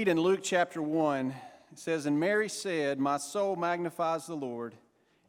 read in Luke chapter 1, it says, And Mary said, My soul magnifies the Lord,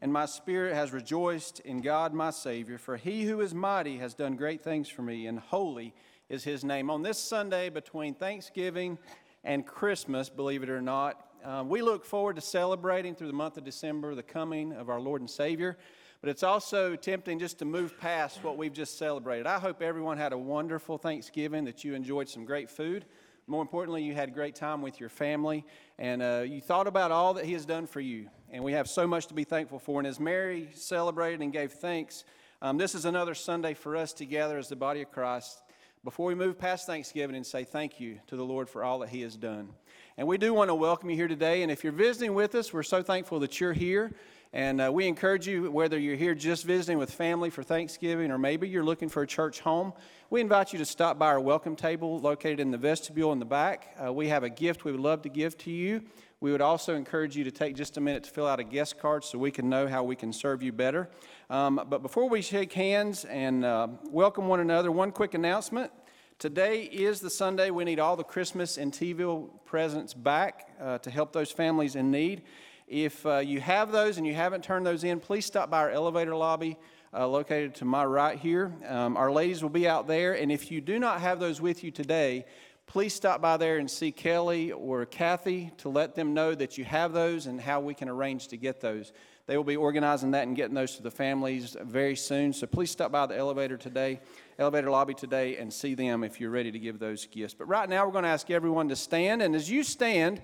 and my spirit has rejoiced in God my Savior, for he who is mighty has done great things for me, and holy is his name. On this Sunday between Thanksgiving and Christmas, believe it or not, uh, we look forward to celebrating through the month of December the coming of our Lord and Savior. But it's also tempting just to move past what we've just celebrated. I hope everyone had a wonderful Thanksgiving, that you enjoyed some great food. More importantly, you had a great time with your family, and uh, you thought about all that He has done for you. And we have so much to be thankful for. And as Mary celebrated and gave thanks, um, this is another Sunday for us together as the body of Christ before we move past Thanksgiving and say thank you to the Lord for all that He has done. And we do want to welcome you here today. And if you're visiting with us, we're so thankful that you're here. And uh, we encourage you, whether you're here just visiting with family for Thanksgiving or maybe you're looking for a church home, we invite you to stop by our welcome table located in the vestibule in the back. Uh, we have a gift we would love to give to you. We would also encourage you to take just a minute to fill out a guest card so we can know how we can serve you better. Um, but before we shake hands and uh, welcome one another, one quick announcement. Today is the Sunday we need all the Christmas and T-ville presents back uh, to help those families in need. If uh, you have those and you haven't turned those in, please stop by our elevator lobby uh, located to my right here. Um, our ladies will be out there, and if you do not have those with you today, please stop by there and see Kelly or Kathy to let them know that you have those and how we can arrange to get those. They will be organizing that and getting those to the families very soon. So please stop by the elevator today, elevator lobby today, and see them if you're ready to give those gifts. But right now, we're going to ask everyone to stand, and as you stand,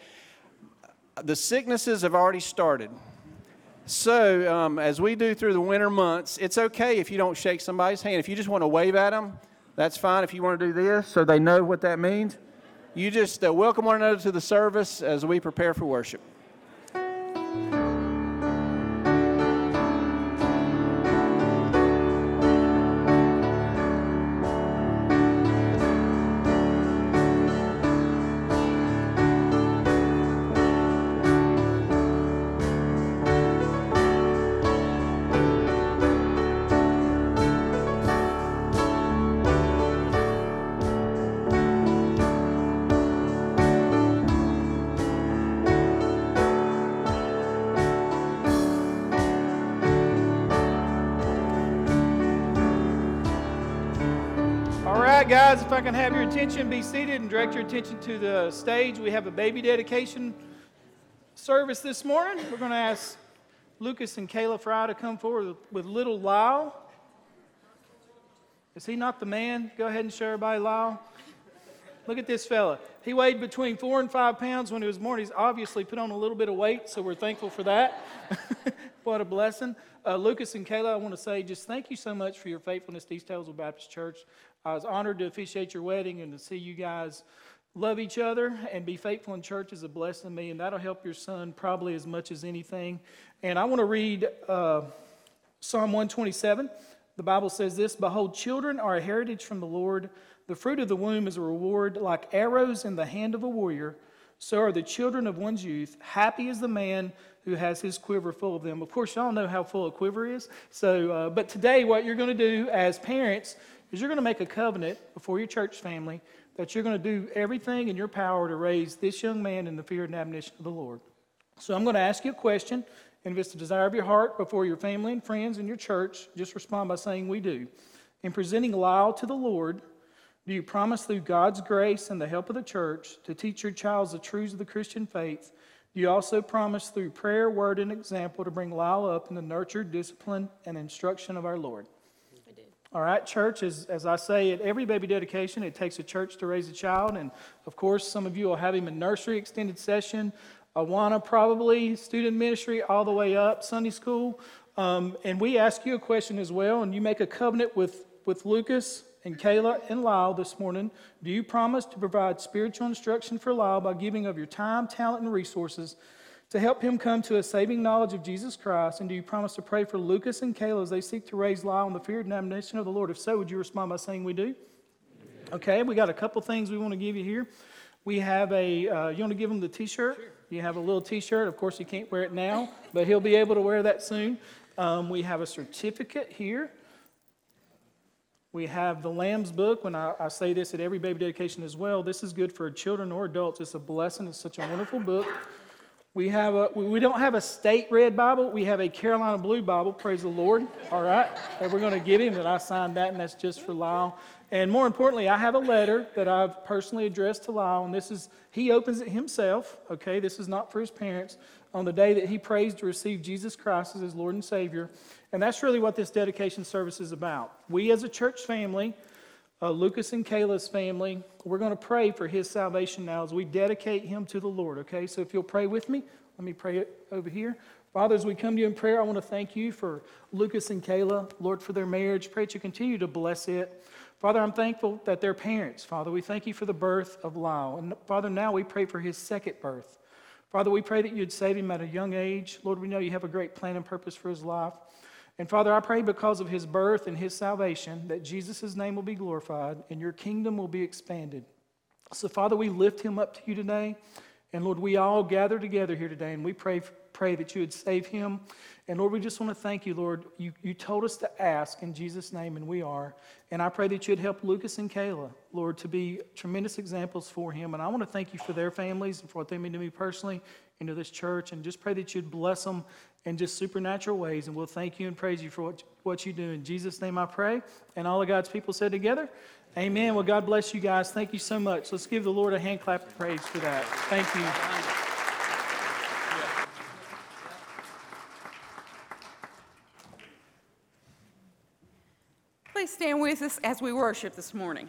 the sicknesses have already started. So, um, as we do through the winter months, it's okay if you don't shake somebody's hand. If you just want to wave at them, that's fine. If you want to do this so they know what that means, you just uh, welcome one another to the service as we prepare for worship. If I can have your attention, be seated and direct your attention to the stage. We have a baby dedication service this morning. We're going to ask Lucas and Kayla Fry to come forward with little Lyle. Is he not the man? Go ahead and show everybody Lyle. Look at this fella. He weighed between four and five pounds when he was born. He's obviously put on a little bit of weight, so we're thankful for that. what a blessing. Uh, Lucas and Kayla, I want to say just thank you so much for your faithfulness to East Taylorsville Baptist Church. I was honored to officiate your wedding and to see you guys love each other and be faithful in church is a blessing to me, and that'll help your son probably as much as anything. And I want to read uh, Psalm 127. The Bible says this Behold, children are a heritage from the Lord. The fruit of the womb is a reward, like arrows in the hand of a warrior. So are the children of one's youth. Happy is the man who has his quiver full of them. Of course, y'all know how full a quiver is. So, uh, but today, what you're going to do as parents is you're going to make a covenant before your church family that you're going to do everything in your power to raise this young man in the fear and admonition of the Lord. So, I'm going to ask you a question, and if it's the desire of your heart before your family and friends and your church, just respond by saying, We do. In presenting Lyle to the Lord, do you promise through God's grace and the help of the church to teach your child the truths of the Christian faith? Do you also promise through prayer, word, and example to bring Lyle up in the nurture, discipline, and instruction of our Lord? I do. All right, church, as, as I say at every baby dedication, it takes a church to raise a child. And of course, some of you will have him in nursery, extended session, Awana probably, student ministry, all the way up, Sunday school. Um, and we ask you a question as well, and you make a covenant with, with Lucas and Kayla and Lyle this morning, do you promise to provide spiritual instruction for Lyle by giving of your time, talent, and resources to help him come to a saving knowledge of Jesus Christ? And do you promise to pray for Lucas and Kayla as they seek to raise Lyle in the fear and admonition of the Lord? If so, would you respond by saying we do? Okay, we got a couple things we want to give you here. We have a, uh, you want to give him the t shirt? Sure. You have a little t shirt. Of course, he can't wear it now, but he'll be able to wear that soon. Um, we have a certificate here We have the Lamb's Book. When I, I say this at every baby dedication as well, this is good for children or adults. It's a blessing. It's such a wonderful book. We have a, we don't have a state red Bible. We have a Carolina blue Bible. Praise the Lord. All right. That we're going to give him. That I signed that, and that's just for Lyle. And more importantly, I have a letter that I've personally addressed to Lyle, and this is he opens it himself. Okay, this is not for his parents. On the day that he prays to receive Jesus Christ as his Lord and Savior, and that's really what this dedication service is about. We as a church family uh, Lucas and Kayla's family. We're going to pray for his salvation now as we dedicate him to the Lord, okay? So if you'll pray with me, let me pray over here. Father, as we come to you in prayer, I want to thank you for Lucas and Kayla, Lord, for their marriage. Pray that you continue to bless it. Father, I'm thankful that they're parents. Father, we thank you for the birth of Lyle. And Father, now we pray for his second birth. Father, we pray that you'd save him at a young age. Lord, we know you have a great plan and purpose for his life. And Father, I pray because of his birth and his salvation that Jesus' name will be glorified and your kingdom will be expanded. So, Father, we lift him up to you today. And Lord, we all gather together here today and we pray, pray that you would save him. And Lord, we just want to thank you, Lord. You, you told us to ask in Jesus' name, and we are. And I pray that you'd help Lucas and Kayla, Lord, to be tremendous examples for him. And I want to thank you for their families and for what they mean to me personally and to this church. And just pray that you'd bless them in just supernatural ways. And we'll thank you and praise you for what, what you do. In Jesus' name I pray. And all of God's people said together, Amen. Well, God bless you guys. Thank you so much. Let's give the Lord a hand clap of praise for that. Thank you. Please stand with us as we worship this morning.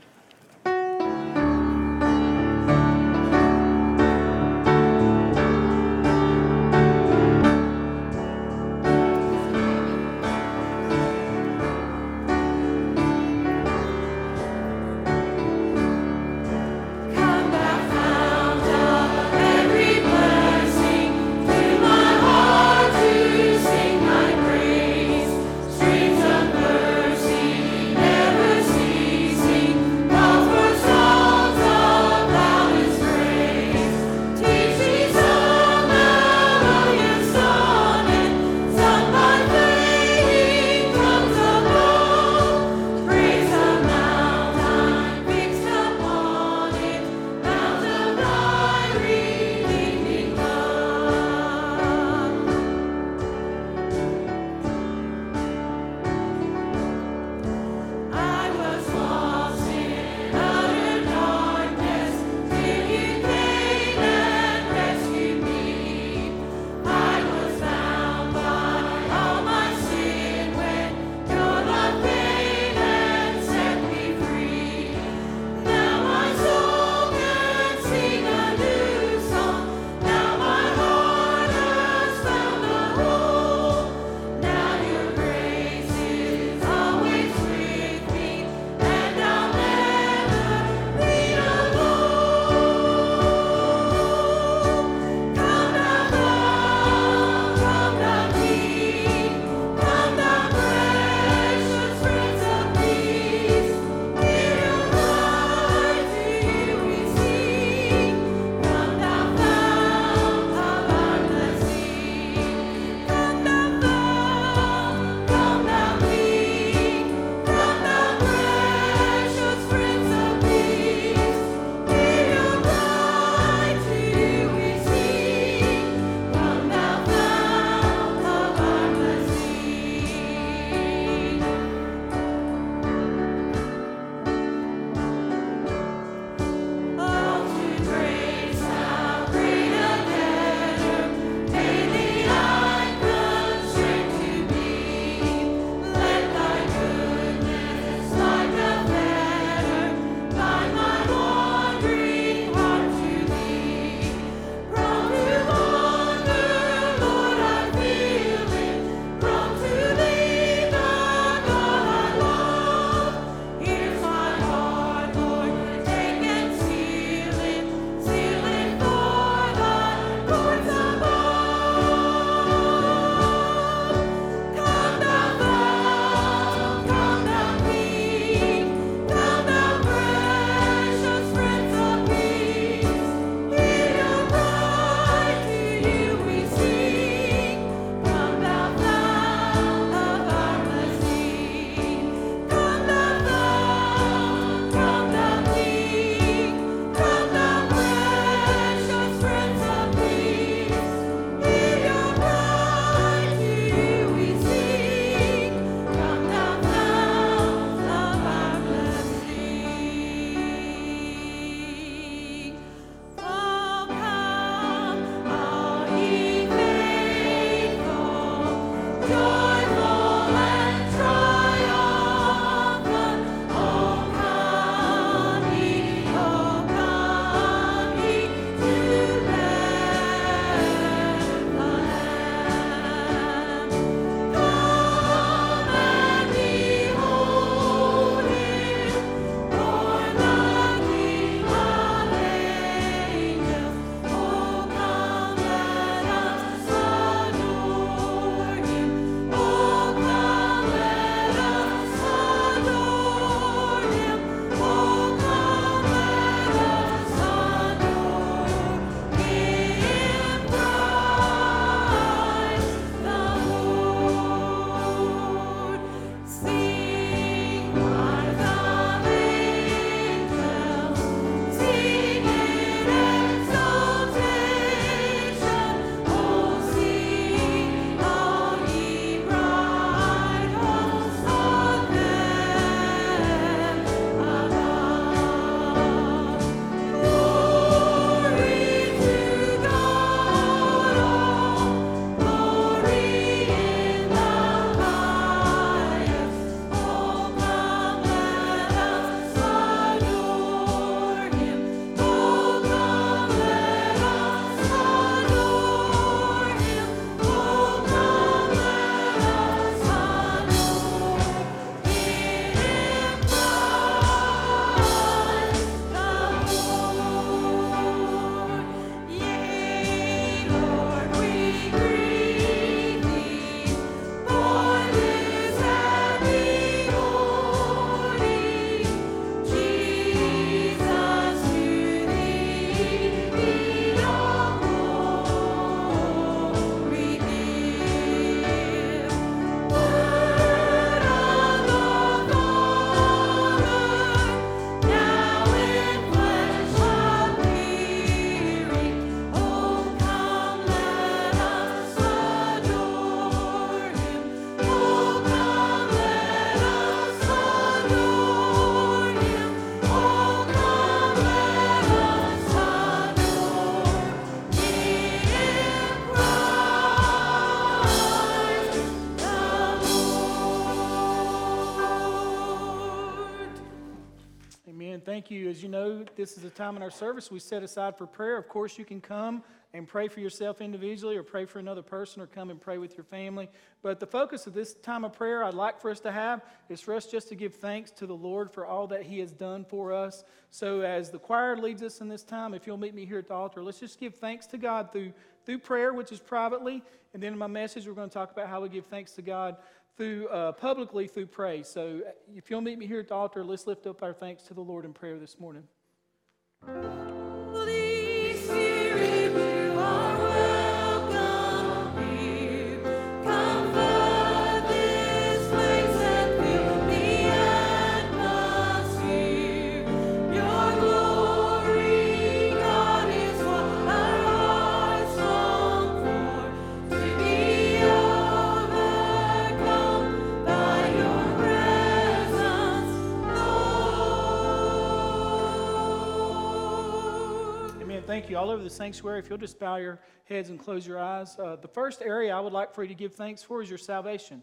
You. As you know, this is a time in our service we set aside for prayer. Of course, you can come and pray for yourself individually or pray for another person or come and pray with your family. But the focus of this time of prayer I'd like for us to have is for us just to give thanks to the Lord for all that He has done for us. So, as the choir leads us in this time, if you'll meet me here at the altar, let's just give thanks to God through, through prayer, which is privately. And then in my message, we're going to talk about how we give thanks to God through uh, publicly through praise. So if you'll meet me here at the altar, let's lift up our thanks to the Lord in prayer this morning. Thank you. All over the sanctuary, if you'll just bow your heads and close your eyes. Uh, the first area I would like for you to give thanks for is your salvation.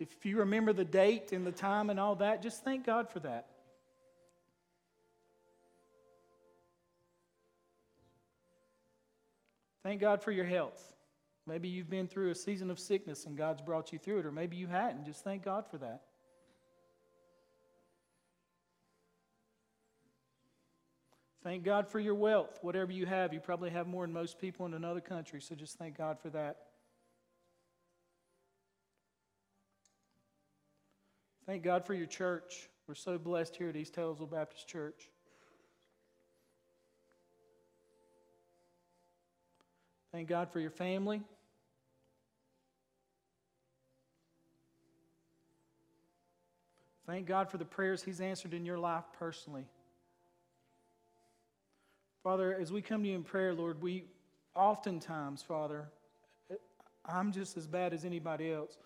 If you remember the date and the time and all that, just thank God for that. Thank God for your health. Maybe you've been through a season of sickness and God's brought you through it, or maybe you hadn't. Just thank God for that. Thank God for your wealth. Whatever you have, you probably have more than most people in another country, so just thank God for that. Thank God for your church. We're so blessed here at East Taylorsville Baptist Church. Thank God for your family. Thank God for the prayers He's answered in your life personally. Father, as we come to you in prayer, Lord, we oftentimes, Father, I'm just as bad as anybody else.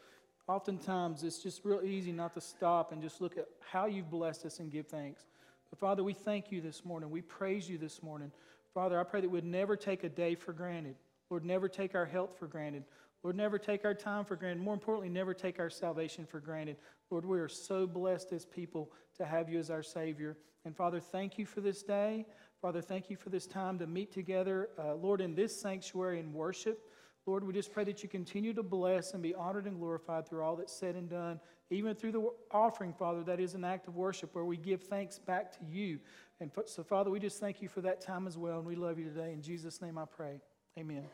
Oftentimes, it's just real easy not to stop and just look at how you've blessed us and give thanks. But Father, we thank you this morning. We praise you this morning. Father, I pray that we'd never take a day for granted. Lord, never take our health for granted. Lord, never take our time for granted. More importantly, never take our salvation for granted. Lord, we are so blessed as people to have you as our Savior. And Father, thank you for this day. Father, thank you for this time to meet together, uh, Lord, in this sanctuary and worship. Lord, we just pray that you continue to bless and be honored and glorified through all that's said and done, even through the offering, Father, that is an act of worship where we give thanks back to you. And so, Father, we just thank you for that time as well, and we love you today. In Jesus' name I pray. Amen.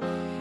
Rise,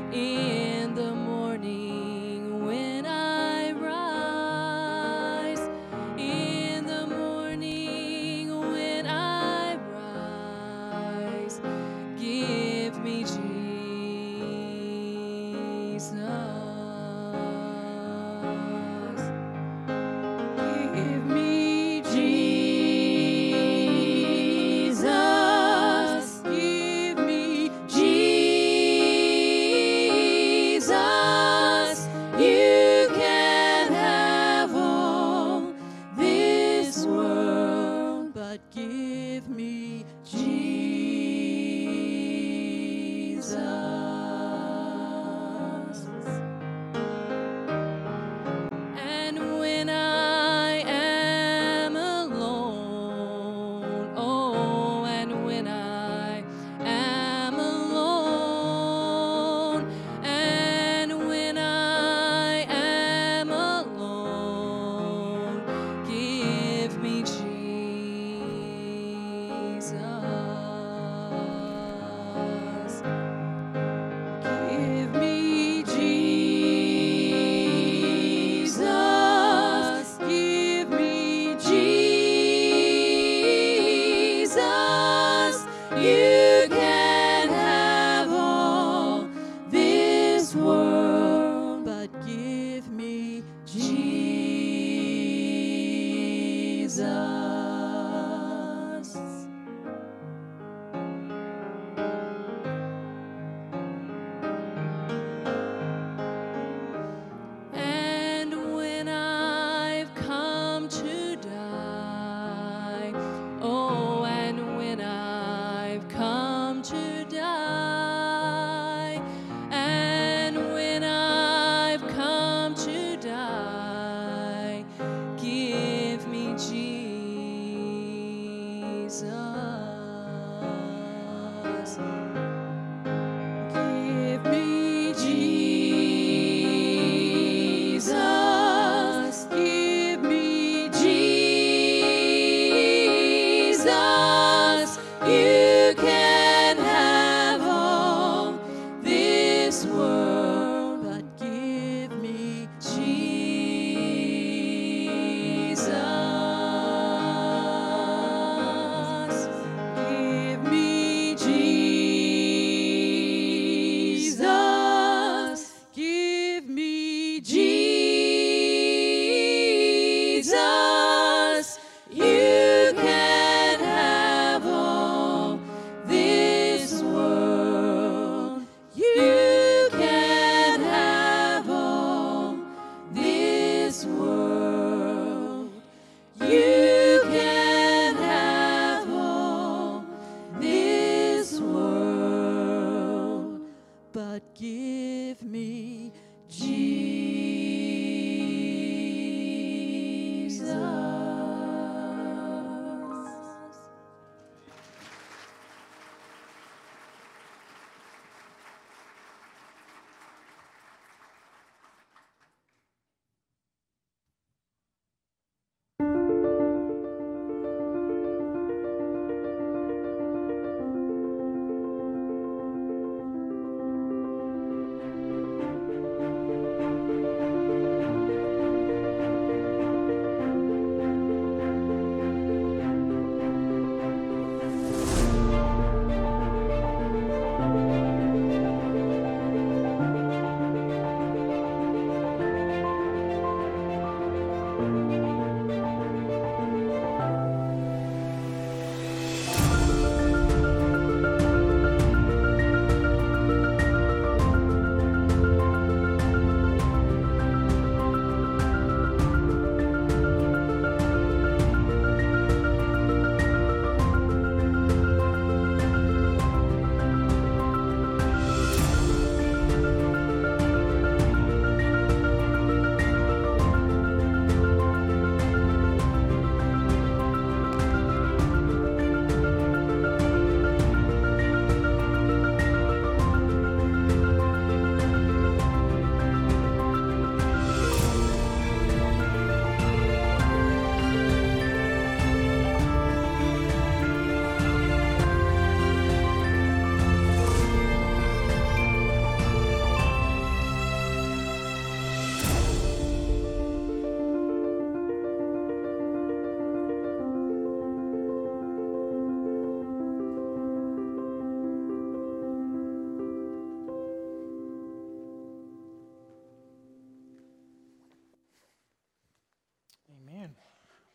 aqui.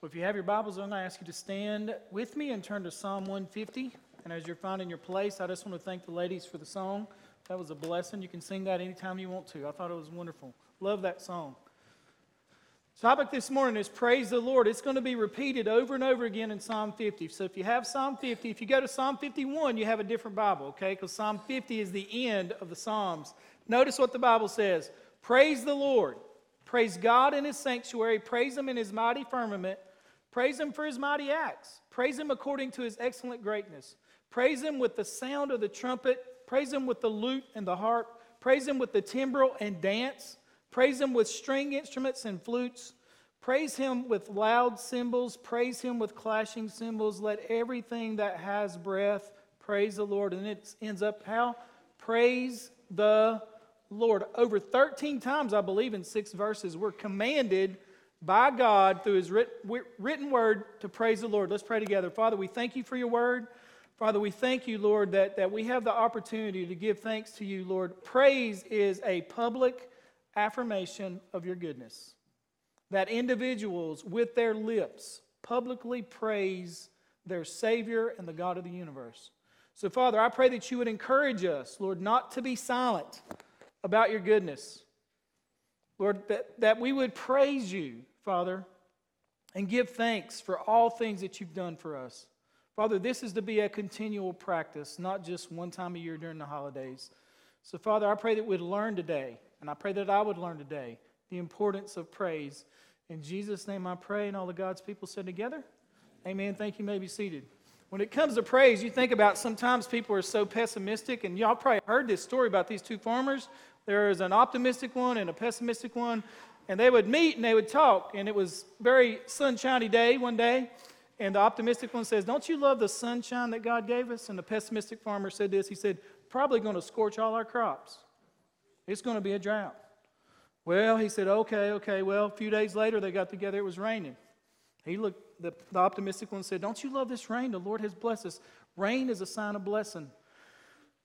If you have your Bibles, I'm going to ask you to stand with me and turn to Psalm 150. And as you're finding your place, I just want to thank the ladies for the song. That was a blessing. You can sing that anytime you want to. I thought it was wonderful. Love that song. Topic this morning is praise the Lord. It's going to be repeated over and over again in Psalm 50. So if you have Psalm 50, if you go to Psalm 51, you have a different Bible, okay? Because Psalm 50 is the end of the Psalms. Notice what the Bible says Praise the Lord. Praise God in his sanctuary. Praise him in his mighty firmament. Praise him for his mighty acts. Praise him according to his excellent greatness. Praise him with the sound of the trumpet. Praise him with the lute and the harp. Praise him with the timbrel and dance. Praise him with string instruments and flutes. Praise him with loud cymbals. Praise him with clashing cymbals. Let everything that has breath praise the Lord. And it ends up how? Praise the Lord. Over 13 times, I believe, in six verses, we're commanded by God through his writ- written word to praise the Lord. Let's pray together. Father, we thank you for your word. Father, we thank you, Lord, that, that we have the opportunity to give thanks to you, Lord. Praise is a public affirmation of your goodness. That individuals with their lips publicly praise their Savior and the God of the universe. So, Father, I pray that you would encourage us, Lord, not to be silent about your goodness. Lord, that, that we would praise you, Father, and give thanks for all things that you've done for us. Father, this is to be a continual practice, not just one time a year during the holidays. So, Father, I pray that we'd learn today, and I pray that I would learn today the importance of praise. In Jesus' name I pray, and all the God's people said together, Amen. Thank you. you may be seated. When it comes to praise, you think about sometimes people are so pessimistic, and y'all probably heard this story about these two farmers. There is an optimistic one and a pessimistic one, and they would meet and they would talk, and it was very sunshiny day one day, and the optimistic one says, Don't you love the sunshine that God gave us? And the pessimistic farmer said this. He said, Probably going to scorch all our crops. It's going to be a drought. Well, he said, Okay, okay. Well, a few days later, they got together. It was raining. He looked, the, the optimistic one said, Don't you love this rain? The Lord has blessed us. Rain is a sign of blessing.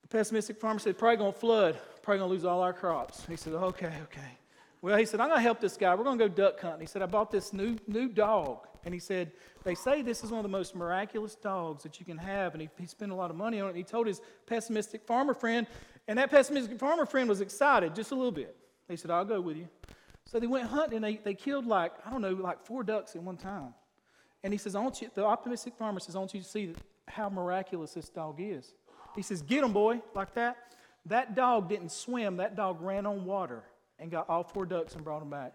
The pessimistic farmer said, Probably going to flood. Probably going to lose all our crops. He said, Okay, okay. Well, he said, I'm going to help this guy. We're going to go duck hunting. He said, I bought this new, new dog. And he said, They say this is one of the most miraculous dogs that you can have. And he, he spent a lot of money on it. And he told his pessimistic farmer friend, and that pessimistic farmer friend was excited just a little bit. He said, I'll go with you. So they went hunting and they, they killed like, I don't know, like four ducks at one time. And he says, I want you, the optimistic farmer says, I want you to see how miraculous this dog is. He says, Get him, boy, like that. That dog didn't swim, that dog ran on water and got all four ducks and brought them back.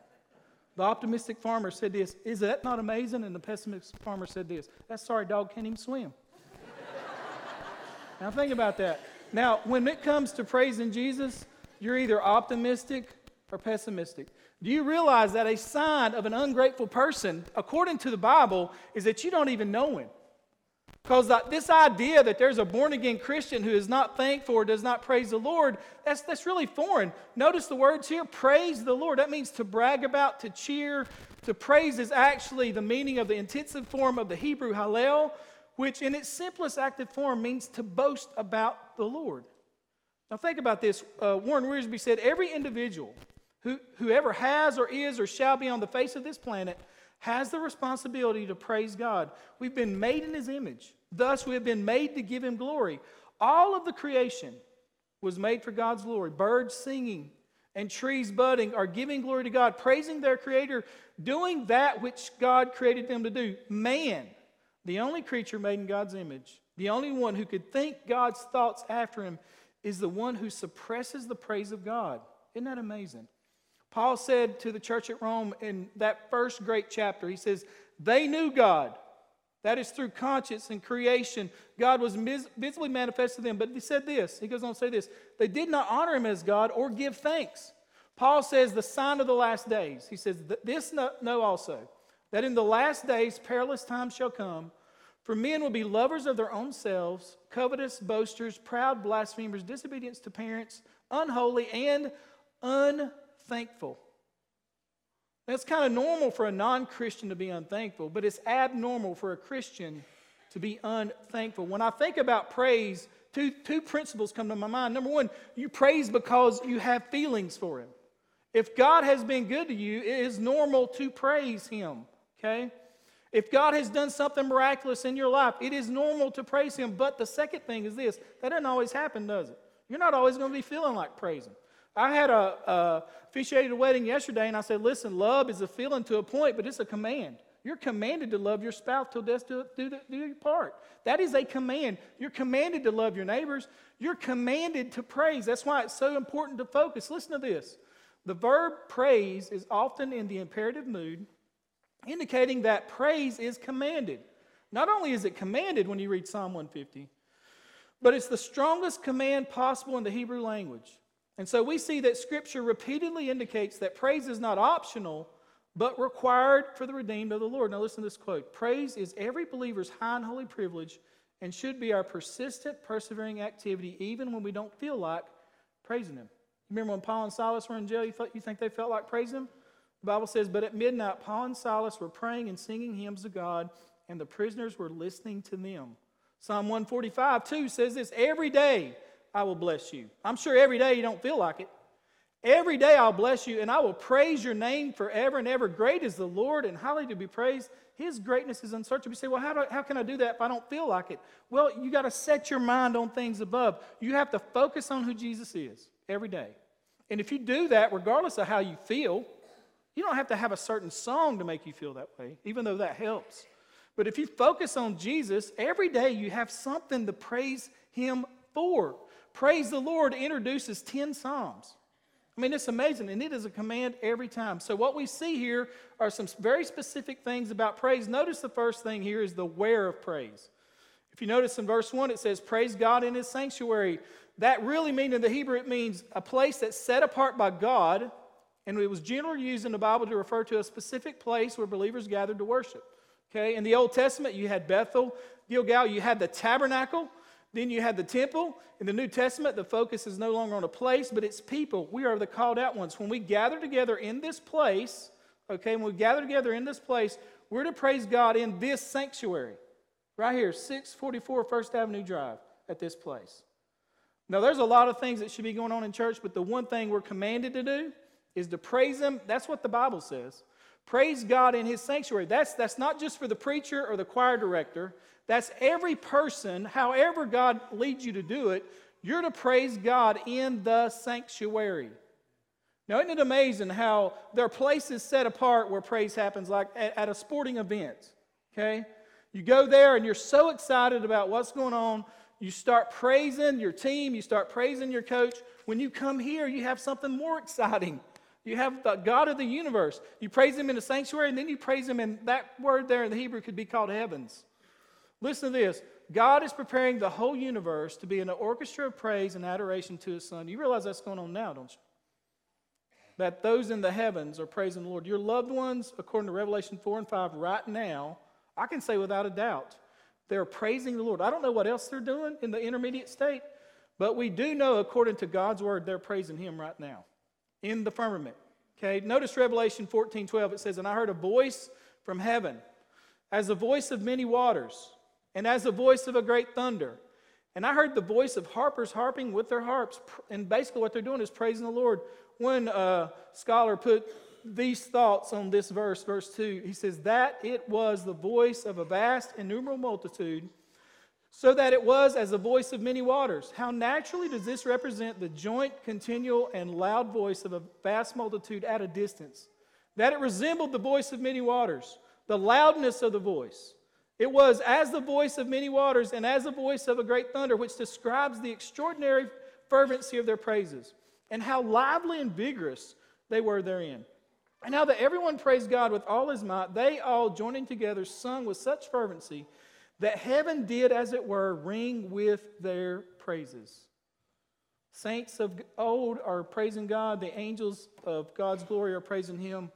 The optimistic farmer said this, Is that not amazing? And the pessimistic farmer said this, That sorry dog can't even swim. now think about that. Now, when it comes to praising Jesus, you're either optimistic or pessimistic. Do you realize that a sign of an ungrateful person, according to the Bible, is that you don't even know him? Because this idea that there's a born again Christian who is not thankful or does not praise the Lord, that's, that's really foreign. Notice the words here praise the Lord. That means to brag about, to cheer. To praise is actually the meaning of the intensive form of the Hebrew hallel, which in its simplest active form means to boast about the Lord. Now, think about this. Uh, Warren Wiersbe said every individual who, whoever has or is or shall be on the face of this planet has the responsibility to praise God. We've been made in His image. Thus, we have been made to give Him glory. All of the creation was made for God's glory. Birds singing and trees budding are giving glory to God, praising their Creator, doing that which God created them to do. Man, the only creature made in God's image, the only one who could think God's thoughts after Him, is the one who suppresses the praise of God. Isn't that amazing? Paul said to the church at Rome in that first great chapter, he says, They knew God. That is through conscience and creation. God was visibly manifested to them. But he said this, he goes on to say this they did not honor him as God or give thanks. Paul says, the sign of the last days. He says, This know also, that in the last days perilous times shall come, for men will be lovers of their own selves, covetous, boasters, proud, blasphemers, disobedience to parents, unholy, and un thankful. That's kind of normal for a non Christian to be unthankful, but it's abnormal for a Christian to be unthankful. When I think about praise, two, two principles come to my mind. Number one, you praise because you have feelings for Him. If God has been good to you, it is normal to praise Him, okay? If God has done something miraculous in your life, it is normal to praise Him. But the second thing is this that doesn't always happen, does it? You're not always going to be feeling like praising. I had a, a officiated a wedding yesterday, and I said, "Listen, love is a feeling to a point, but it's a command. You're commanded to love your spouse till death do, do, do your part. That is a command. You're commanded to love your neighbors. You're commanded to praise. That's why it's so important to focus. Listen to this: the verb praise is often in the imperative mood, indicating that praise is commanded. Not only is it commanded when you read Psalm 150, but it's the strongest command possible in the Hebrew language. And so we see that Scripture repeatedly indicates that praise is not optional, but required for the redeemed of the Lord. Now listen to this quote Praise is every believer's high and holy privilege and should be our persistent, persevering activity, even when we don't feel like praising Him. Remember when Paul and Silas were in jail, you, thought, you think they felt like praising Him? The Bible says, But at midnight, Paul and Silas were praying and singing hymns to God, and the prisoners were listening to them. Psalm 145, 2 says this Every day I will bless you. I'm sure every day you don't feel like it. Every day I'll bless you, and I will praise your name forever and ever. Great is the Lord, and highly to be praised. His greatness is unsearchable. You say, well, how, do, how can I do that if I don't feel like it? Well, you got to set your mind on things above. You have to focus on who Jesus is every day. And if you do that, regardless of how you feel, you don't have to have a certain song to make you feel that way, even though that helps. But if you focus on Jesus, every day you have something to praise Him for. Praise the Lord introduces 10 Psalms. I mean, it's amazing, and it is a command every time. So, what we see here are some very specific things about praise. Notice the first thing here is the where of praise. If you notice in verse 1, it says, Praise God in His sanctuary. That really means in the Hebrew, it means a place that's set apart by God, and it was generally used in the Bible to refer to a specific place where believers gathered to worship. Okay, in the Old Testament, you had Bethel, Gilgal, you had the tabernacle, then you had the temple. In the New Testament, the focus is no longer on a place, but it's people. We are the called out ones. When we gather together in this place, okay, when we gather together in this place, we're to praise God in this sanctuary. Right here, 644 First Avenue Drive at this place. Now, there's a lot of things that should be going on in church, but the one thing we're commanded to do is to praise Him. That's what the Bible says. Praise God in His sanctuary. That's, that's not just for the preacher or the choir director, that's every person, however God leads you to do it, you're to praise God in the sanctuary. Now, isn't it amazing how there are places set apart where praise happens, like at, at a sporting event? Okay? You go there and you're so excited about what's going on. You start praising your team, you start praising your coach. When you come here, you have something more exciting. You have the God of the universe. You praise Him in the sanctuary, and then you praise Him in that word there in the Hebrew could be called heavens. Listen to this God is preparing the whole universe to be an orchestra of praise and adoration to His Son. You realize that's going on now, don't you? That those in the heavens are praising the Lord. Your loved ones, according to Revelation 4 and 5, right now, I can say without a doubt, they're praising the Lord. I don't know what else they're doing in the intermediate state, but we do know, according to God's word, they're praising Him right now in the firmament. Okay, notice Revelation 14 12. It says, And I heard a voice from heaven, as the voice of many waters and as the voice of a great thunder. And I heard the voice of harpers harping with their harps. And basically, what they're doing is praising the Lord. One uh, scholar put these thoughts on this verse, verse 2. He says, That it was the voice of a vast, innumerable multitude, so that it was as the voice of many waters. How naturally does this represent the joint, continual, and loud voice of a vast multitude at a distance? That it resembled the voice of many waters, the loudness of the voice. It was as the voice of many waters and as the voice of a great thunder, which describes the extraordinary fervency of their praises and how lively and vigorous they were therein. And how that everyone praised God with all his might, they all joining together sung with such fervency that heaven did, as it were, ring with their praises. Saints of old are praising God, the angels of God's glory are praising him.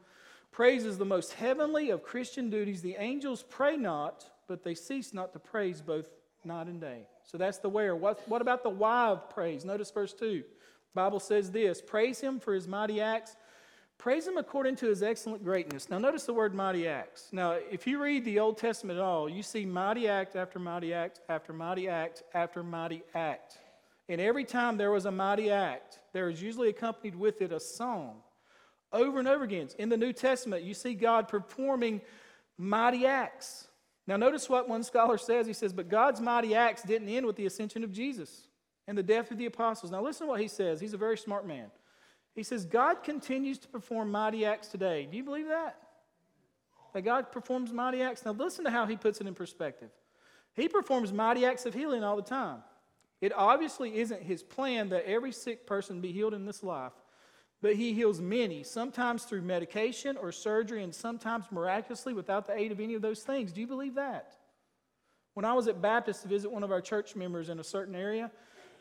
Praise is the most heavenly of Christian duties. The angels pray not, but they cease not to praise both night and day. So that's the where. What, what about the why of praise? Notice verse 2. Bible says this Praise him for his mighty acts. Praise him according to his excellent greatness. Now, notice the word mighty acts. Now, if you read the Old Testament at all, you see mighty act after mighty act after mighty act after mighty act. And every time there was a mighty act, there is usually accompanied with it a song over and over again. In the New Testament, you see God performing mighty acts. Now, notice what one scholar says. He says, But God's mighty acts didn't end with the ascension of Jesus and the death of the apostles. Now, listen to what he says. He's a very smart man. He says, God continues to perform mighty acts today. Do you believe that? That God performs mighty acts? Now, listen to how he puts it in perspective. He performs mighty acts of healing all the time. It obviously isn't his plan that every sick person be healed in this life, but he heals many, sometimes through medication or surgery, and sometimes miraculously without the aid of any of those things. Do you believe that? When I was at Baptist to visit one of our church members in a certain area,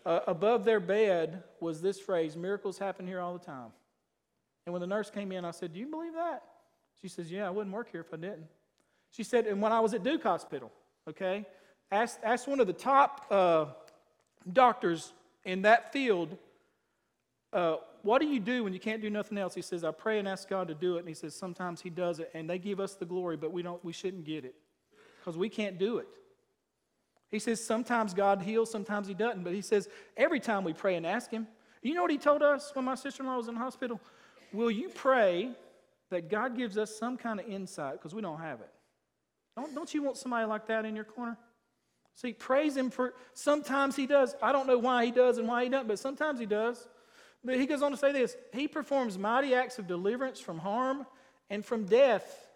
uh, above their bed was this phrase miracles happen here all the time. And when the nurse came in, I said, Do you believe that? She says, Yeah, I wouldn't work here if I didn't. She said, And when I was at Duke Hospital, okay, asked, asked one of the top uh, doctors in that field, uh, What do you do when you can't do nothing else? He says, I pray and ask God to do it. And he says, Sometimes He does it, and they give us the glory, but we, don't, we shouldn't get it because we can't do it. He says sometimes God heals, sometimes He doesn't. But He says every time we pray and ask Him, you know what He told us when my sister in law was in the hospital? Will you pray that God gives us some kind of insight because we don't have it? Don't, don't you want somebody like that in your corner? See, praise Him for sometimes He does. I don't know why He does and why He doesn't, but sometimes He does. But He goes on to say this He performs mighty acts of deliverance from harm and from death.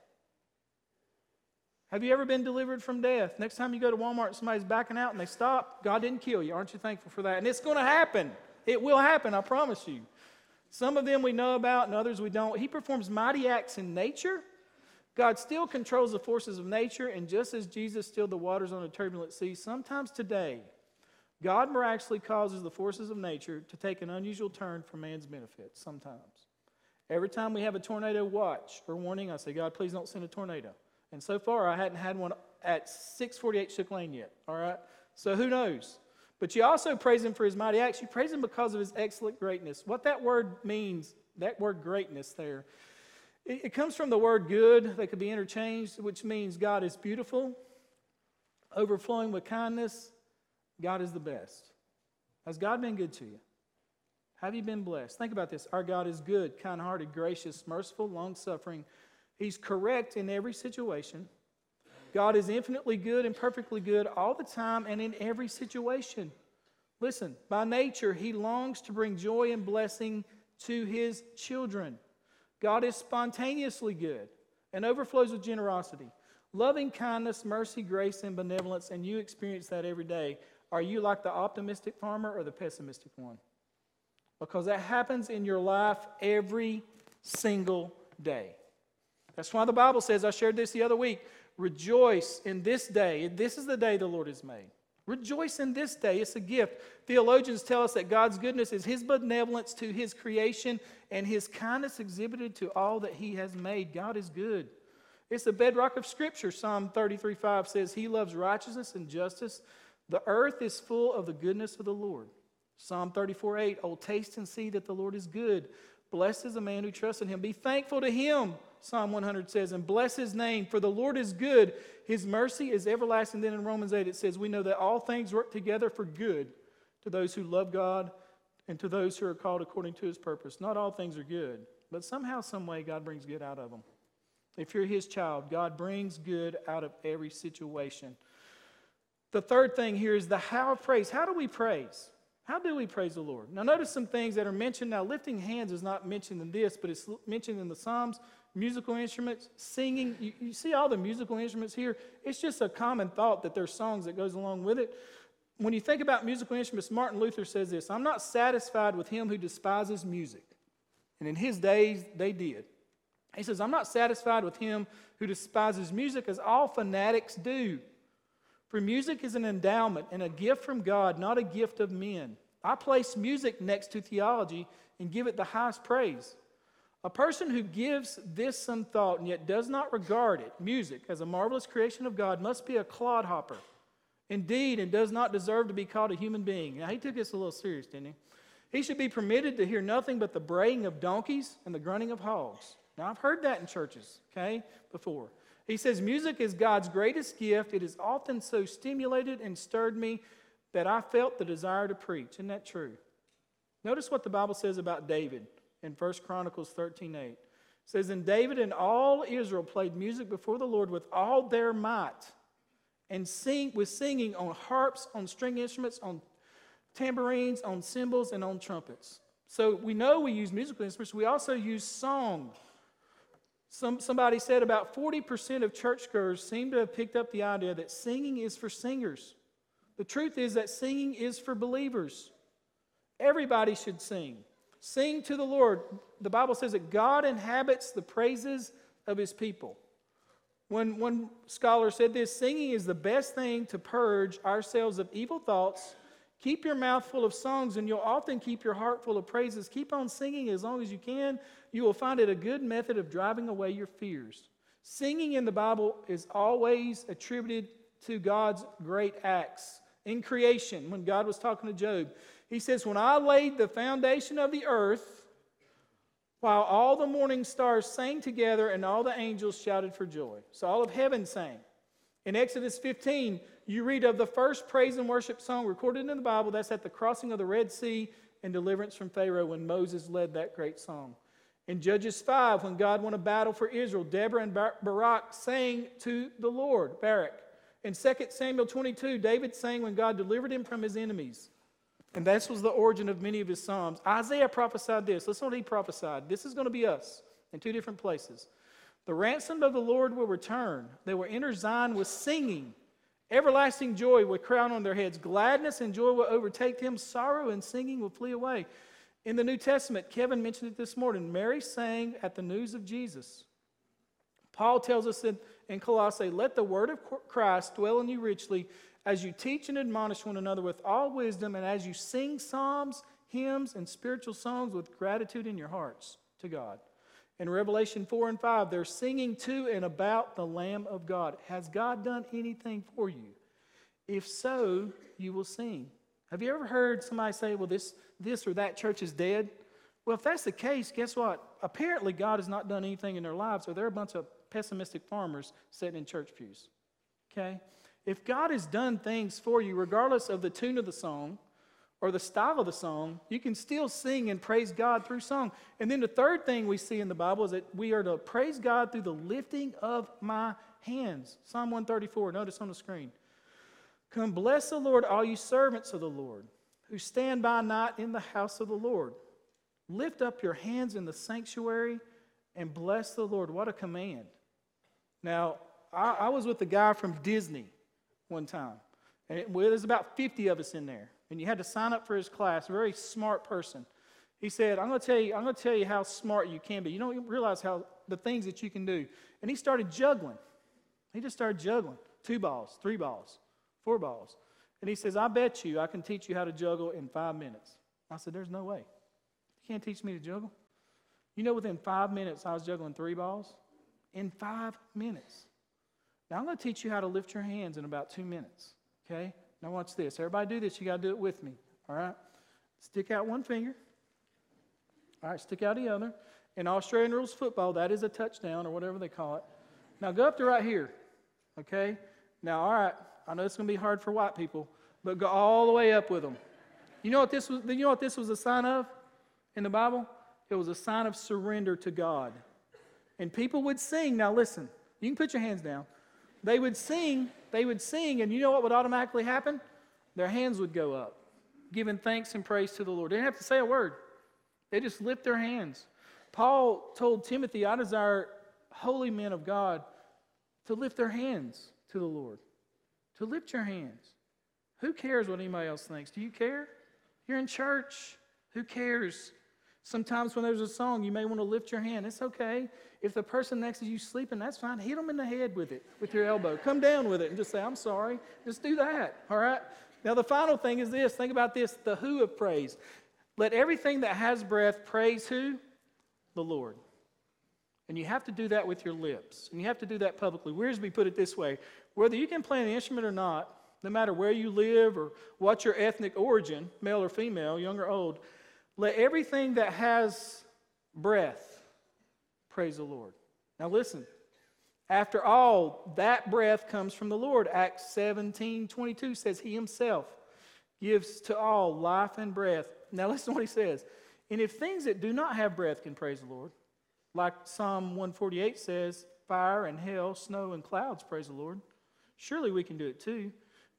Have you ever been delivered from death? Next time you go to Walmart somebody's backing out and they stop, God didn't kill you. Aren't you thankful for that? And it's going to happen. It will happen, I promise you. Some of them we know about and others we don't. He performs mighty acts in nature. God still controls the forces of nature, and just as Jesus stilled the waters on a turbulent sea, sometimes today, God miraculously causes the forces of nature to take an unusual turn for man's benefit. Sometimes. Every time we have a tornado watch or warning, I say, God, please don't send a tornado. And so far, I hadn't had one at 648 Shook Lane yet. All right? So who knows? But you also praise him for his mighty acts. You praise him because of his excellent greatness. What that word means, that word greatness there, it, it comes from the word good. They could be interchanged, which means God is beautiful, overflowing with kindness. God is the best. Has God been good to you? Have you been blessed? Think about this. Our God is good, kind hearted, gracious, merciful, long suffering. He's correct in every situation. God is infinitely good and perfectly good all the time and in every situation. Listen, by nature, He longs to bring joy and blessing to His children. God is spontaneously good and overflows with generosity, loving kindness, mercy, grace, and benevolence, and you experience that every day. Are you like the optimistic farmer or the pessimistic one? Because that happens in your life every single day. That's why the Bible says, I shared this the other week, rejoice in this day. This is the day the Lord has made. Rejoice in this day. It's a gift. Theologians tell us that God's goodness is His benevolence to His creation and His kindness exhibited to all that He has made. God is good. It's the bedrock of Scripture. Psalm 33 5 says, He loves righteousness and justice. The earth is full of the goodness of the Lord. Psalm 34 8, Oh, taste and see that the Lord is good. Blessed is the man who trusts in Him. Be thankful to Him Psalm 100 says, and bless his name, for the Lord is good. His mercy is everlasting. Then in Romans 8 it says, we know that all things work together for good to those who love God and to those who are called according to his purpose. Not all things are good, but somehow, some way, God brings good out of them. If you're his child, God brings good out of every situation. The third thing here is the how of praise. How do we praise? How do we praise the Lord? Now, notice some things that are mentioned. Now, lifting hands is not mentioned in this, but it's mentioned in the Psalms musical instruments, singing. You, you, see all the musical instruments here? It's just a common thought that there's songs that goes along with it. When you think about musical instruments, Martin Luther says this I'm not satisfied with him who despises music. And in his days, they did. He says, I'm not satisfied with him who despises music as all fanatics do. For music is an endowment and a gift from God, not a gift of men. I place music next to theology and give it the highest praise. A person who gives this some thought and yet does not regard it, music, as a marvelous creation of God, must be a clodhopper. Indeed, and does not deserve to be called a human being. Now, he took this a little serious, didn't he? He should be permitted to hear nothing but the braying of donkeys and the grunting of hogs. Now, I've heard that in churches, okay, before. He says, Music is God's greatest gift. It has often so stimulated and stirred me that I felt the desire to preach. Isn't that true? Notice what the Bible says about David in 1 Chronicles 13 8. It says, And David and all Israel played music before the Lord with all their might, and sing with singing on harps, on string instruments, on tambourines, on cymbals, and on trumpets. So we know we use musical instruments. We also use song. Some, somebody said about 40% of churchgoers seem to have picked up the idea that singing is for singers. The truth is that singing is for believers. Everybody should sing. Sing to the Lord. The Bible says that God inhabits the praises of his people. When one scholar said this singing is the best thing to purge ourselves of evil thoughts. Keep your mouth full of songs, and you'll often keep your heart full of praises. Keep on singing as long as you can. You will find it a good method of driving away your fears. Singing in the Bible is always attributed to God's great acts. In creation, when God was talking to Job, he says, When I laid the foundation of the earth, while all the morning stars sang together and all the angels shouted for joy. So all of heaven sang. In Exodus 15, you read of the first praise and worship song recorded in the Bible. That's at the crossing of the Red Sea and deliverance from Pharaoh when Moses led that great song. In Judges 5, when God won a battle for Israel, Deborah and Barak sang to the Lord, Barak. In 2 Samuel 22, David sang when God delivered him from his enemies. And this was the origin of many of his psalms. Isaiah prophesied this. Listen to what he prophesied. This is going to be us in two different places. The ransomed of the Lord will return. They will enter Zion with singing. Everlasting joy will crown on their heads. Gladness and joy will overtake them. Sorrow and singing will flee away. In the New Testament, Kevin mentioned it this morning. Mary sang at the news of Jesus. Paul tells us in, in Colossae, let the word of Christ dwell in you richly as you teach and admonish one another with all wisdom, and as you sing psalms, hymns, and spiritual songs with gratitude in your hearts to God. In Revelation 4 and 5, they're singing to and about the Lamb of God. Has God done anything for you? If so, you will sing. Have you ever heard somebody say, well, this, this or that church is dead? Well, if that's the case, guess what? Apparently, God has not done anything in their lives, or they're a bunch of pessimistic farmers sitting in church pews. Okay? If God has done things for you, regardless of the tune of the song or the style of the song, you can still sing and praise God through song. And then the third thing we see in the Bible is that we are to praise God through the lifting of my hands. Psalm 134, notice on the screen. Come bless the Lord, all you servants of the Lord, who stand by night in the house of the Lord. Lift up your hands in the sanctuary and bless the Lord. What a command. Now, I, I was with a guy from Disney one time. And it, well, there's about 50 of us in there. And you had to sign up for his class. Very smart person. He said, I'm going to tell you, I'm going to tell you how smart you can be. You don't realize how the things that you can do. And he started juggling. He just started juggling. Two balls, three balls, four balls. And he says, I bet you I can teach you how to juggle in five minutes. I said, There's no way. You can't teach me to juggle. You know, within five minutes, I was juggling three balls. In five minutes. Now, I'm going to teach you how to lift your hands in about two minutes. Okay? Now, watch this. Everybody do this. You got to do it with me. All right? Stick out one finger. All right, stick out the other. In Australian rules football, that is a touchdown or whatever they call it. Now, go up to right here. Okay? Now, all right. I know it's going to be hard for white people, but go all the way up with them. You know what this was? You know what this was a sign of in the Bible? It was a sign of surrender to God. And people would sing. Now, listen. You can put your hands down they would sing, they would sing, and you know what would automatically happen? Their hands would go up, giving thanks and praise to the Lord. They didn't have to say a word, they just lift their hands. Paul told Timothy, I desire holy men of God to lift their hands to the Lord, to lift your hands. Who cares what anybody else thinks? Do you care? You're in church. Who cares? Sometimes when there's a song, you may want to lift your hand. It's okay. If the person next to you sleeping, that's fine. Hit them in the head with it, with your elbow. Come down with it and just say, I'm sorry. Just do that. All right? Now, the final thing is this think about this the who of praise. Let everything that has breath praise who? The Lord. And you have to do that with your lips. And you have to do that publicly. Wiersbe put it this way whether you can play an instrument or not, no matter where you live or what your ethnic origin, male or female, young or old, let everything that has breath praise the Lord. Now listen. After all, that breath comes from the Lord. Acts 17 22 says, He Himself gives to all life and breath. Now listen to what He says. And if things that do not have breath can praise the Lord, Like Psalm 148 says, fire and hell, snow and clouds, praise the Lord. Surely we can do it too.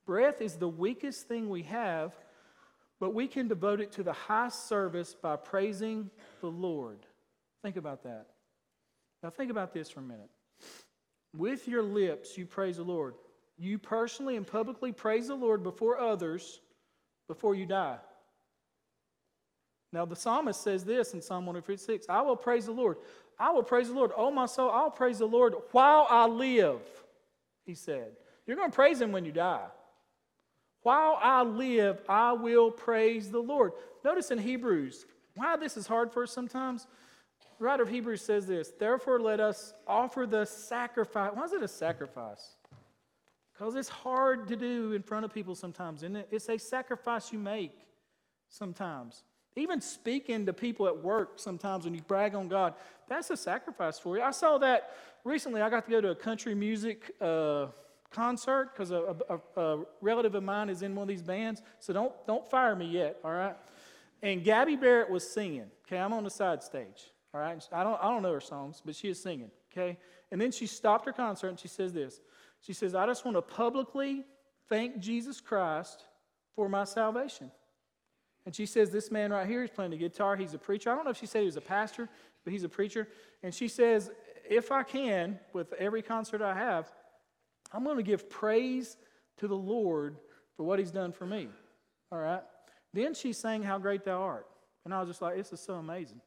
Breath is the weakest thing we have, but we can devote it to the highest service by praising the Lord. Think about that. Now, think about this for a minute. With your lips, you praise the Lord. You personally and publicly praise the Lord before others before you die. Now, the psalmist says this in Psalm 156 I will praise the Lord. I will praise the Lord. Oh, my soul, I'll praise the Lord while I live, he said. You're going to praise him when you die. While I live, I will praise the Lord. Notice in Hebrews, why this is hard for us sometimes. The writer of Hebrews says this Therefore, let us offer the sacrifice. Why is it a sacrifice? Because it's hard to do in front of people sometimes, isn't it? It's a sacrifice you make sometimes. Even speaking to people at work sometimes when you brag on God, that's a sacrifice for you. I saw that recently. I got to go to a country music uh, concert because a, a, a relative of mine is in one of these bands. So don't, don't fire me yet, all right? And Gabby Barrett was singing. Okay, I'm on the side stage. All right, I don't, I don't know her songs, but she is singing. Okay, and then she stopped her concert and she says this. She says, "I just want to publicly thank Jesus Christ for my salvation." And she says, This man right here is playing the guitar. He's a preacher. I don't know if she said he was a pastor, but he's a preacher. And she says, If I can, with every concert I have, I'm going to give praise to the Lord for what he's done for me. All right? Then she sang, How Great Thou Art. And I was just like, This is so amazing.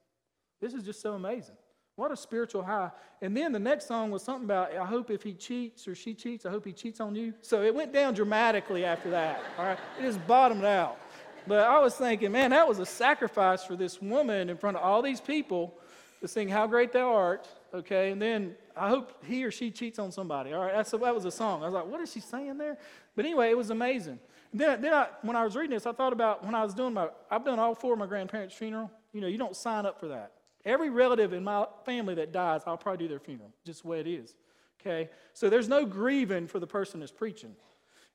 This is just so amazing. What a spiritual high. And then the next song was something about, I hope if he cheats or she cheats, I hope he cheats on you. So it went down dramatically after that. All right? It just bottomed out. But I was thinking, man, that was a sacrifice for this woman in front of all these people to sing How Great Thou Art, okay? And then I hope he or she cheats on somebody, all right? That's, that was a song. I was like, what is she saying there? But anyway, it was amazing. And then, then I, when I was reading this, I thought about when I was doing my, I've done all four of my grandparents' funeral. You know, you don't sign up for that. Every relative in my family that dies, I'll probably do their funeral, just the way it is, okay? So there's no grieving for the person that's preaching.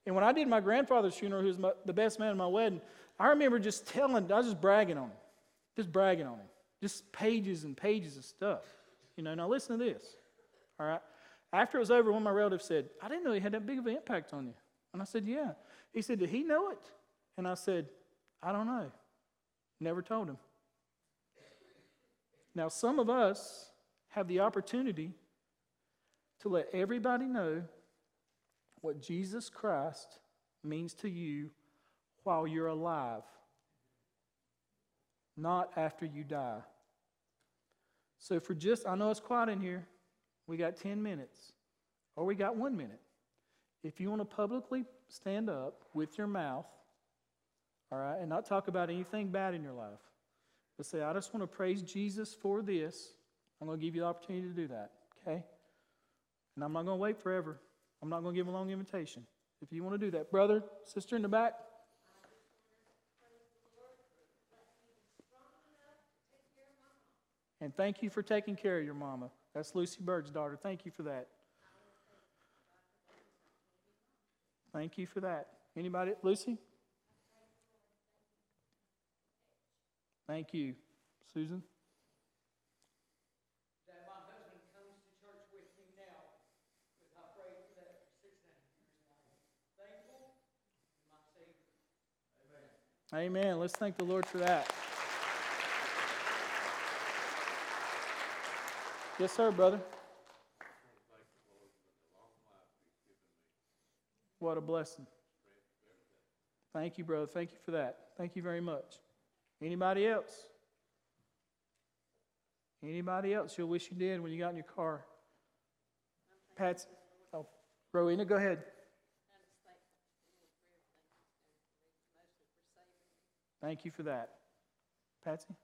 And when I did my grandfather's funeral, who was my, the best man in my wedding, I remember just telling, I was just bragging on him, just bragging on him, just pages and pages of stuff. You know, now listen to this, all right? After it was over, one of my relatives said, I didn't know he had that big of an impact on you. And I said, Yeah. He said, Did he know it? And I said, I don't know. Never told him. Now, some of us have the opportunity to let everybody know what Jesus Christ means to you while you're alive, not after you die. So, for just, I know it's quiet in here, we got 10 minutes, or we got one minute. If you want to publicly stand up with your mouth, all right, and not talk about anything bad in your life, but say, I just want to praise Jesus for this, I'm going to give you the opportunity to do that, okay? And I'm not going to wait forever. I'm not going to give a long invitation. If you want to do that, brother, sister in the back, And thank you for taking care of your mama. That's Lucy Bird's daughter. Thank you for that. Thank you for that. Anybody? Lucy? Thank you. Susan? That my husband comes to church with me now because I prayed for that for 16 years. Thankful my Savior. Amen. Amen. Let's thank the Lord for that. Yes, sir, brother. What a blessing. Thank you, brother. Thank you for that. Thank you very much. Anybody else? Anybody else you'll wish you did when you got in your car? Pat's. Oh, Rowena, go ahead. Thank you for that. Patsy?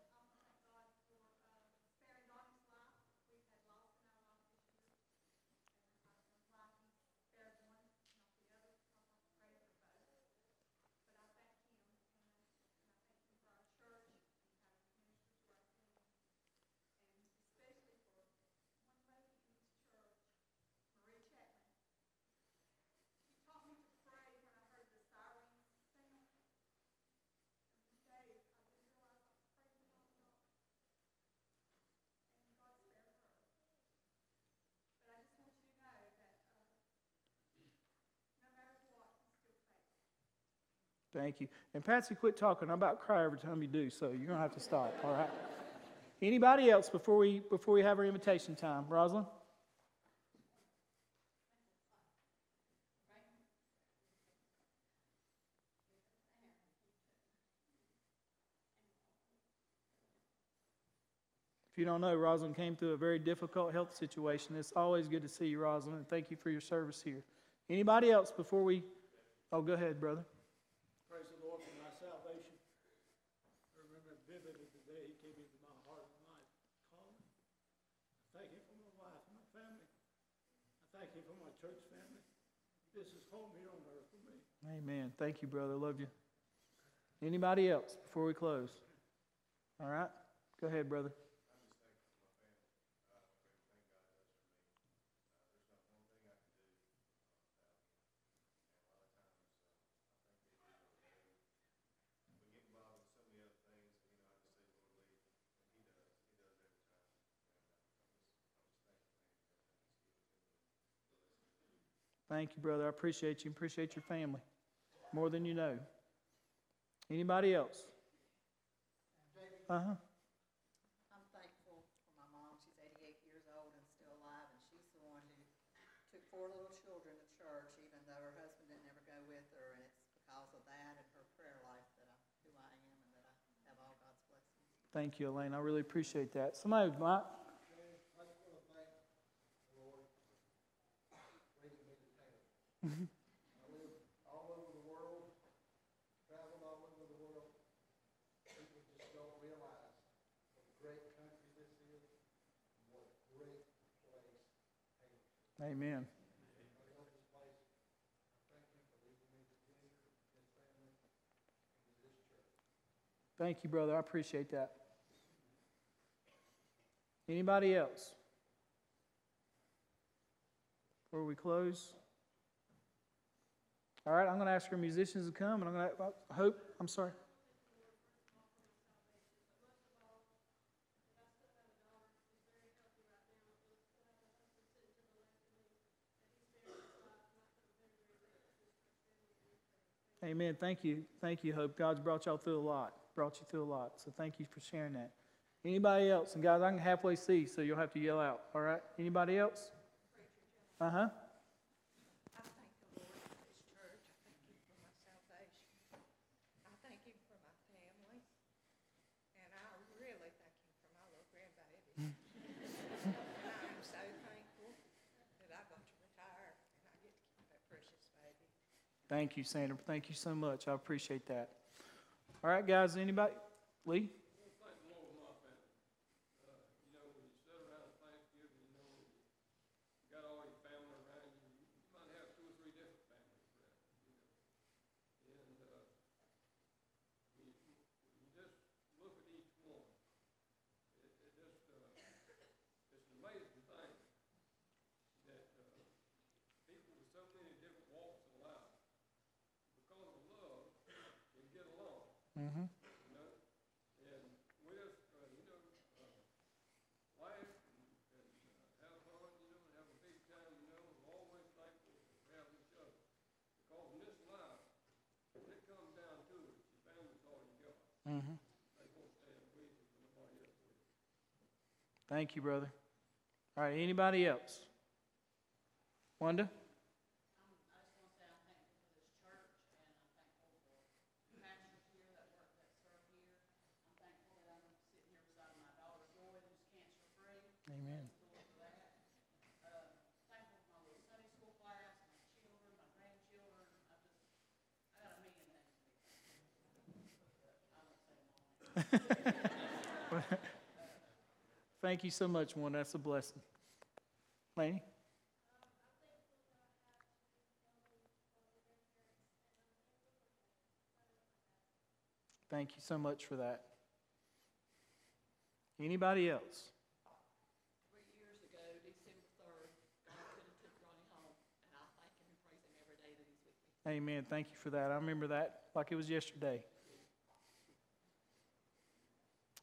Thank you. And Patsy, quit talking. I'm about to cry every time you do, so you're gonna have to stop. All right. Anybody else before we before we have our invitation time? Rosalind. If you don't know, Rosalind came through a very difficult health situation. It's always good to see you, Rosalind, and thank you for your service here. Anybody else before we? Oh, go ahead, brother. Praise the Lord for my salvation. I remember vividly the day He came into my heart and life, called me. I thank Him for my wife and my family. I thank Him for my church family. This is home here on earth for me. Amen. Thank you, brother. Love you. Anybody else before we close? All right. Go ahead, brother. Thank you, brother. I appreciate you. Appreciate your family more than you know. Anybody else? Uh huh. I'm thankful for my mom. She's 88 years old and still alive, and she's the one who took four little children to church, even though her husband didn't ever go with her. And it's because of that and her prayer life that I'm who I am and that I have all God's blessings. Thank you, Elaine. I really appreciate that. Somebody, Mike. All over the world, traveled all over the world. People just don't realize what a great country this is, and what a great place. Amen. Thank you, brother. I appreciate that. Anybody else? Before we close? All right, I'm going to ask our musicians to come, and I'm going to hope. I'm sorry. Amen. Thank you. Thank you, Hope. God's brought y'all through a lot. Brought you through a lot. So thank you for sharing that. Anybody else? And guys, I can halfway see, so you'll have to yell out. All right? Anybody else? Uh huh. I thank the Lord for this church. I thank Him for my salvation. I thank Him for my family. And I really thank Him for my little grandbaby. and I am so thankful that I got to retire and I get to keep that precious baby. Thank you, Sandra. Thank you so much. I appreciate that. All right, guys. Anybody? Lee? got all your family around you, you might have two or three different families around you, you know. And, uh, you, you just look at each one. It, it just, uh, it's an amazing thing that, uh, people with so many different walks of life, because of love, can get along Mm-hmm. you know, and we just, uh, you know, uh, laugh and, and uh, have fun, you know, and have a big time, you know, and we're always thankful for having each other. Because in this life, when it comes down to it, your family's all you got. Mm-hmm. They won't stand with you when nobody else will. Thank you, brother. All right. Anybody else? Wanda? Amen. Thank you so much, Wanda. That's a blessing. Laney? Thank you so much for that. Anybody else? Three years ago, December third, God could have took Ronnie home, and I thank him and praise him every day that he's with me. Amen. Thank you for that. I remember that like it was yesterday.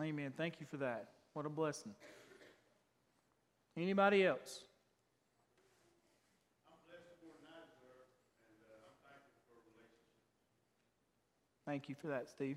Amen. Thank you for that. What a blessing. Anybody else? Thank you for that, Steve.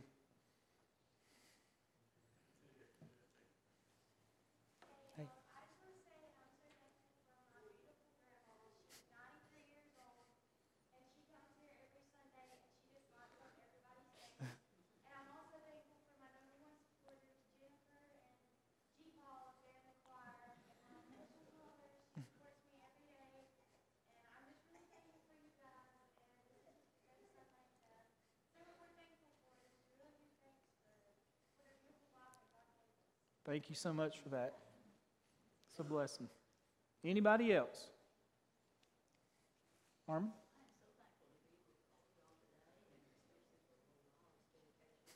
Thank you so much for that. It's a blessing. Anybody else? Armin?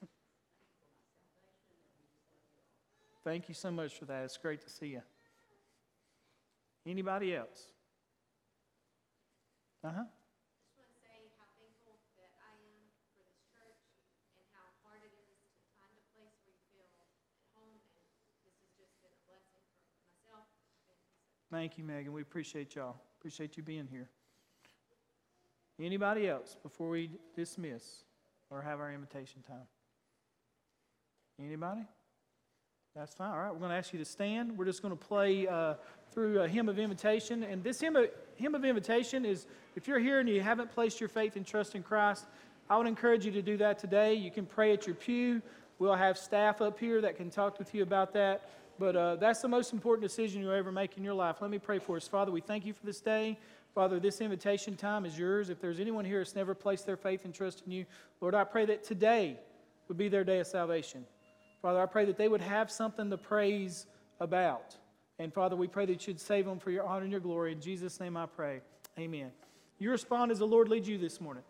Thank you so much for that. It's great to see you. Anybody else? Uh huh. just want to say how thankful that I am for this church and how hard it is to find a place where you feel at home, and this has just been a blessing for myself and myself. Thank you, Megan. We appreciate y'all. Appreciate you being here. Anybody else before we dismiss or have our invitation time? Anybody? That's fine. All right, we're going to ask you to stand. We're just going to play uh, through a hymn of invitation. And this hymn of, hymn of invitation is if you're here and you haven't placed your faith and trust in Christ, I would encourage you to do that today. You can pray at your pew. We'll have staff up here that can talk with you about that. But uh, that's the most important decision you'll ever make in your life. Let me pray for us. Father, we thank you for this day. Father, this invitation time is yours. If there's anyone here that's never placed their faith and trust in you, Lord, I pray that today would be their day of salvation. Father, I pray that they would have something to praise about. And Father, we pray that you'd save them for your honor and your glory. In Jesus' name I pray. Amen. You respond as the Lord leads you this morning.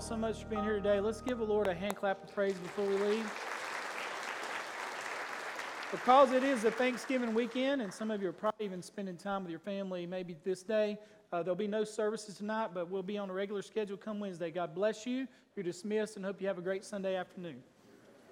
All so much for being here today. Let's give the Lord a hand clap of praise before we leave. Because it is a Thanksgiving weekend, and some of you are probably even spending time with your family maybe this day, uh, there'll be no services tonight, but we'll be on a regular schedule come Wednesday. God bless you. You're dismissed, and hope you have a great Sunday afternoon.